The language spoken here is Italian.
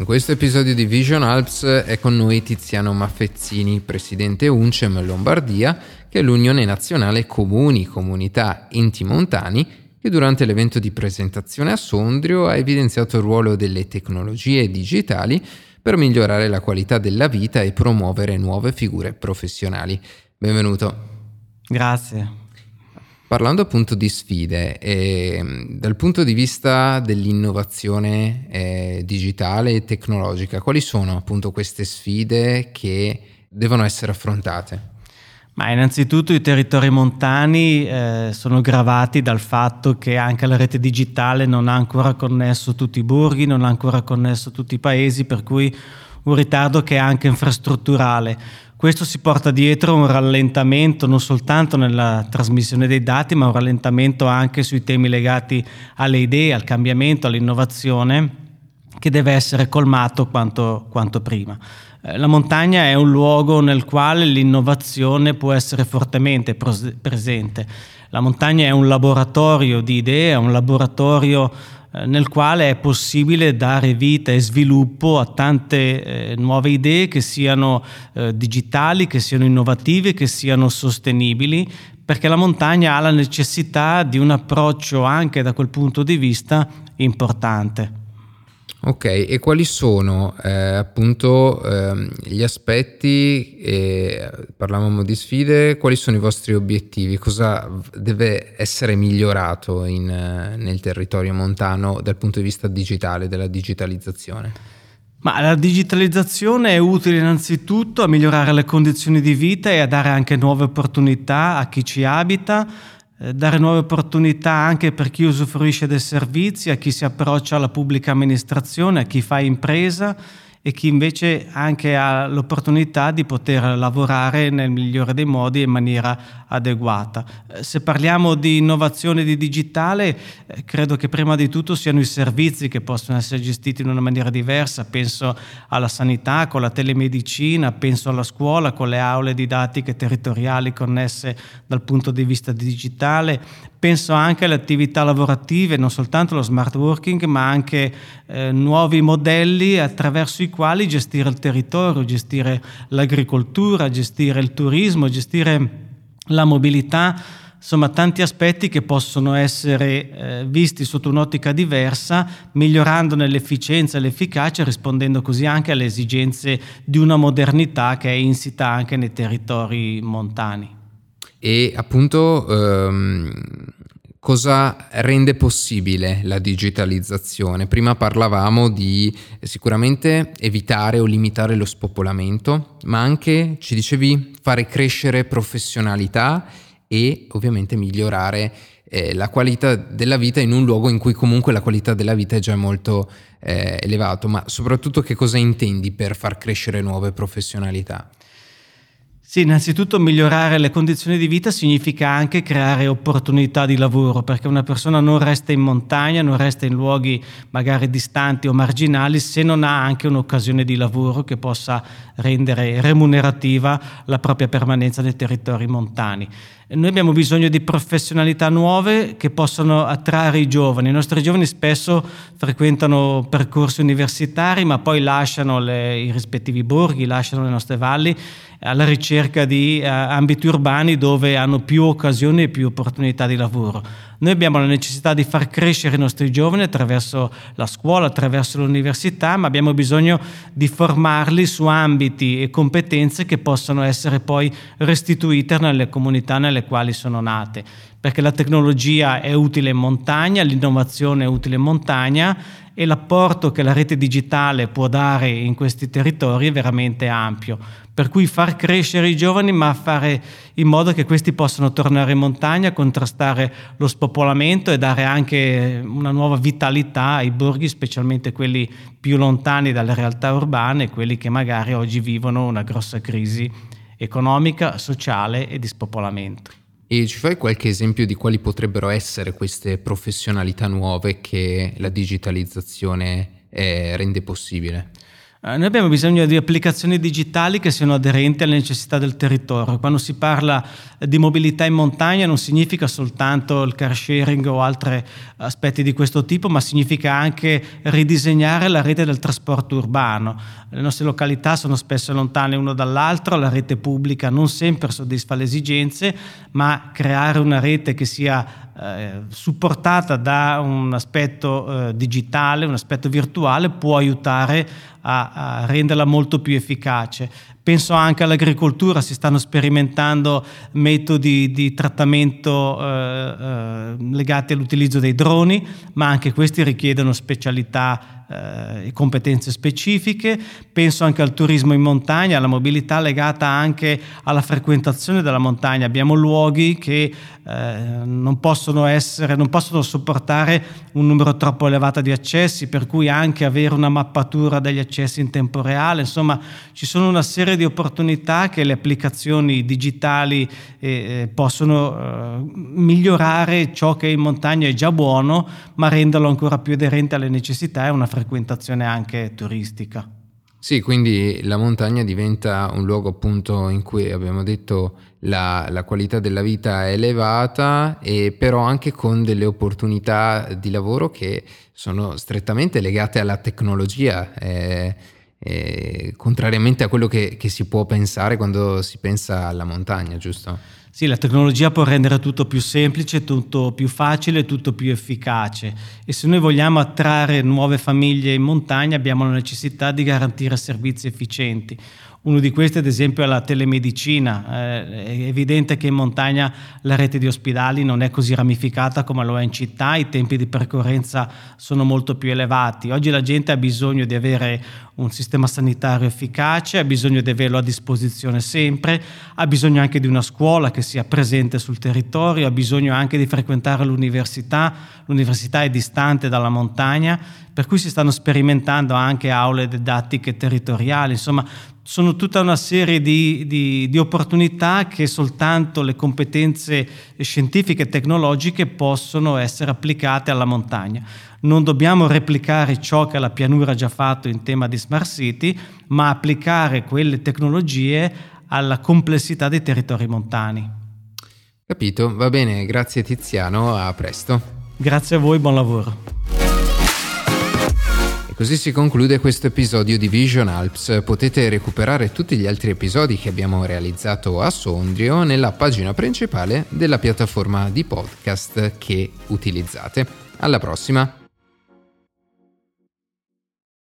In questo episodio di Vision Alps è con noi Tiziano Maffezzini, presidente UNCEM Lombardia, che è l'Unione Nazionale Comuni, Comunità Enti Montani, che durante l'evento di presentazione a Sondrio ha evidenziato il ruolo delle tecnologie digitali per migliorare la qualità della vita e promuovere nuove figure professionali. Benvenuto. Grazie. Parlando appunto di sfide, eh, dal punto di vista dell'innovazione eh, digitale e tecnologica, quali sono appunto queste sfide che devono essere affrontate? Ma innanzitutto i territori montani eh, sono gravati dal fatto che anche la rete digitale non ha ancora connesso tutti i borghi, non ha ancora connesso tutti i paesi, per cui un ritardo che è anche infrastrutturale. Questo si porta dietro un rallentamento non soltanto nella trasmissione dei dati, ma un rallentamento anche sui temi legati alle idee, al cambiamento, all'innovazione, che deve essere colmato quanto, quanto prima. Eh, la montagna è un luogo nel quale l'innovazione può essere fortemente presente. La montagna è un laboratorio di idee, è un laboratorio nel quale è possibile dare vita e sviluppo a tante eh, nuove idee che siano eh, digitali, che siano innovative, che siano sostenibili, perché la montagna ha la necessità di un approccio anche da quel punto di vista importante. Ok, e quali sono eh, appunto eh, gli aspetti, eh, parlavamo di sfide, quali sono i vostri obiettivi? Cosa deve essere migliorato in, nel territorio montano dal punto di vista digitale, della digitalizzazione? Ma la digitalizzazione è utile innanzitutto a migliorare le condizioni di vita e a dare anche nuove opportunità a chi ci abita, eh, dare nuove opportunità anche per chi usufruisce dei servizi, a chi si approccia alla pubblica amministrazione, a chi fa impresa e chi invece anche ha l'opportunità di poter lavorare nel migliore dei modi in maniera adeguata. Eh, se parliamo di innovazione di digitale, eh, credo che prima di tutto siano i servizi che possono essere gestiti in una maniera diversa, penso alla sanità con la telemedicina, penso alla scuola con le aule didattiche territoriali connesse dal punto di vista digitale, penso anche alle attività lavorative, non soltanto lo smart working, ma anche eh, nuovi modelli attraverso i quali gestire il territorio, gestire l'agricoltura, gestire il turismo, gestire la mobilità, insomma tanti aspetti che possono essere eh, visti sotto un'ottica diversa, migliorando nell'efficienza e l'efficacia, rispondendo così anche alle esigenze di una modernità che è insita anche nei territori montani. E appunto ehm, cosa rende possibile la digitalizzazione? Prima parlavamo di sicuramente evitare o limitare lo spopolamento, ma anche, ci dicevi, fare crescere professionalità e ovviamente migliorare eh, la qualità della vita in un luogo in cui comunque la qualità della vita è già molto eh, elevato, ma soprattutto che cosa intendi per far crescere nuove professionalità? Sì, innanzitutto migliorare le condizioni di vita significa anche creare opportunità di lavoro, perché una persona non resta in montagna, non resta in luoghi magari distanti o marginali se non ha anche un'occasione di lavoro che possa rendere remunerativa la propria permanenza nei territori montani. Noi abbiamo bisogno di professionalità nuove che possano attrarre i giovani. I nostri giovani spesso frequentano percorsi universitari, ma poi lasciano le, i rispettivi borghi, lasciano le nostre valli alla ricerca di uh, ambiti urbani dove hanno più occasioni e più opportunità di lavoro. Noi abbiamo la necessità di far crescere i nostri giovani attraverso la scuola, attraverso l'università, ma abbiamo bisogno di formarli su ambiti e competenze che possano essere poi restituite nelle comunità nelle quali sono nate. Perché la tecnologia è utile in montagna, l'innovazione è utile in montagna e l'apporto che la rete digitale può dare in questi territori è veramente ampio. Per cui far crescere i giovani, ma fare in modo che questi possano tornare in montagna, contrastare lo spopolamento e dare anche una nuova vitalità ai borghi, specialmente quelli più lontani dalle realtà urbane, quelli che magari oggi vivono una grossa crisi economica, sociale e di spopolamento. E ci fai qualche esempio di quali potrebbero essere queste professionalità nuove che la digitalizzazione eh, rende possibile? Eh, noi abbiamo bisogno di applicazioni digitali che siano aderenti alle necessità del territorio. Quando si parla di mobilità in montagna non significa soltanto il car sharing o altri aspetti di questo tipo, ma significa anche ridisegnare la rete del trasporto urbano. Le nostre località sono spesso lontane uno dall'altro, la rete pubblica non sempre soddisfa le esigenze, ma creare una rete che sia eh, supportata da un aspetto eh, digitale, un aspetto virtuale, può aiutare a, a renderla molto più efficace. Penso anche all'agricoltura, si stanno sperimentando metodi di trattamento eh, eh, legati all'utilizzo dei droni, ma anche questi richiedono specialità eh, competenze specifiche, penso anche al turismo in montagna, alla mobilità legata anche alla frequentazione della montagna. Abbiamo luoghi che eh, non, possono essere, non possono sopportare un numero troppo elevato di accessi, per cui anche avere una mappatura degli accessi in tempo reale, insomma ci sono una serie di opportunità che le applicazioni digitali eh, eh possono eh, migliorare ciò che in montagna è già buono, ma renderlo ancora più aderente alle necessità e una frequentazione anche turistica. Sì, quindi la montagna diventa un luogo appunto in cui abbiamo detto la, la, qualità della vita è elevata e però anche con delle opportunità di lavoro che sono strettamente legate alla tecnologia, eh, eh, contrariamente a quello che, che si può pensare quando si pensa alla montagna, giusto? Sì, la tecnologia può rendere tutto più semplice, tutto più facile, tutto più efficace e se noi vogliamo attrarre nuove famiglie in montagna abbiamo la necessità di garantire servizi efficienti. Uno di questi, ad esempio, è la telemedicina. Eh, è evidente che in montagna la rete di ospedali non è così ramificata come lo è in città, i tempi di percorrenza sono molto più elevati. Oggi la gente ha bisogno di avere un sistema sanitario efficace, ha bisogno di averlo a disposizione sempre, ha bisogno anche di una scuola che sia presente sul territorio, ha bisogno anche di frequentare l'università. L'università è distante dalla montagna, per cui si stanno sperimentando anche aule didattiche territoriali. Insomma, sono tutta una serie di, di, di, opportunità che soltanto le competenze scientifiche e tecnologiche possono essere applicate alla montagna. Non dobbiamo replicare ciò che la pianura ha già fatto in tema di smart city, ma applicare quelle tecnologie alla complessità dei territori montani. Capito, va bene, grazie Tiziano, a presto. Grazie a voi, buon lavoro. Così si conclude questo episodio di Vision Alps. Potete recuperare tutti gli altri episodi che abbiamo realizzato a Sondrio nella pagina principale della piattaforma di podcast che utilizzate. Alla prossima!